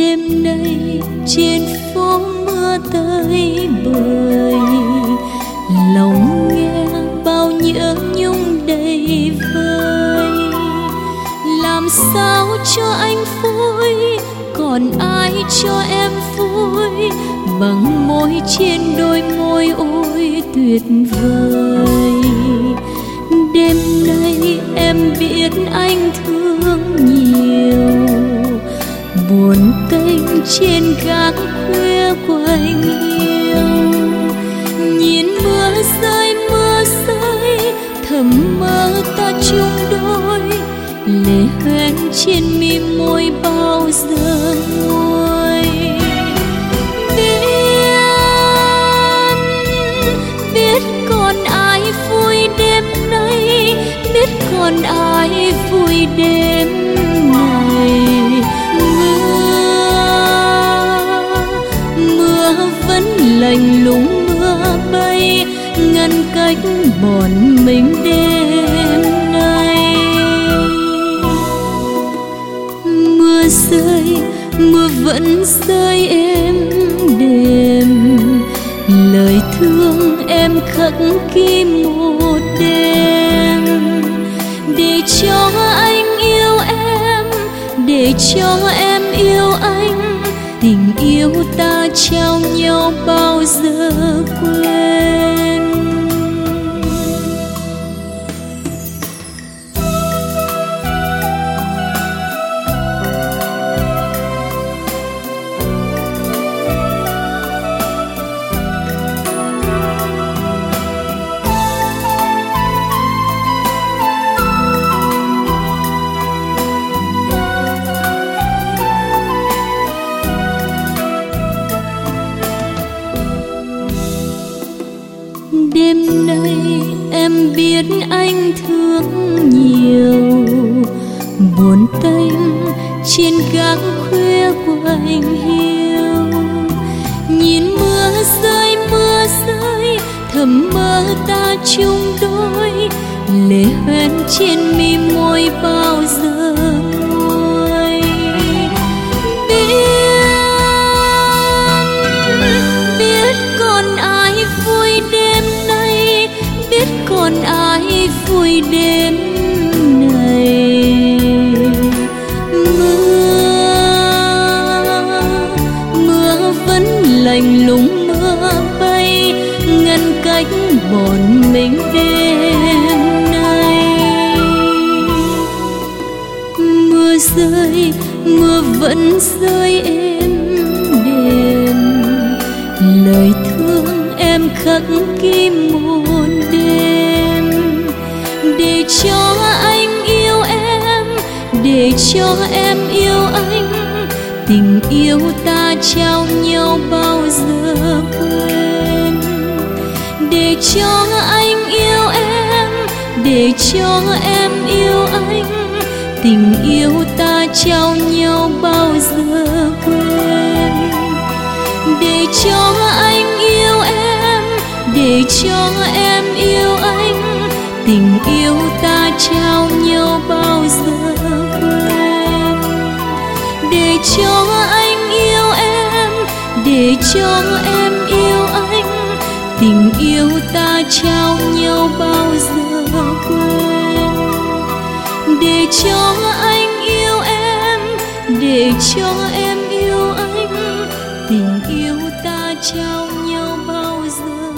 đêm nay trên phố mưa tới bời. Lòng nghe bao nhớ nhung đầy vơi. Làm sao cho anh vui, còn ai cho em vui? Bằng môi trên đôi môi ôi tuyệt vời. Đêm nay em biết anh thương nhiều buồn tênh trên gác khuya quanh mưa vẫn lạnh lùng mưa bay, ngăn cách bọn mình đêm nay. Mưa rơi, mưa vẫn rơi êm đềm, lời thương em khắc ghi một đêm. Để cho anh yêu em, để cho em yêu anh tình yêu ta trao nhau bao giờ quên. Đêm nay em biết anh thương nhiều. Buồn tênh trên gác khuya quạnh hiu. Nhìn mưa rơi mưa rơi, thầm mơ ta chung đôi. Lệ hoen trên mi môi bao giờ ngăn cách bọn mình đêm nay mưa rơi, mưa vẫn rơi êm đềm. Lời thương em khắc ghi một đêm. Để cho anh yêu em, để cho em yêu anh. Tình yêu ta trao nhau cho anh yêu em, để cho em yêu anh. Tình yêu ta trao nhau bao giờ quên. Để cho anh yêu em, để cho em yêu anh. Tình yêu ta trao nhau bao giờ quên. Để cho anh yêu em, để cho em tình yêu ta trao nhau bao giờ quên. Để cho anh yêu em, để cho em yêu anh. Tình yêu ta trao nhau bao giờ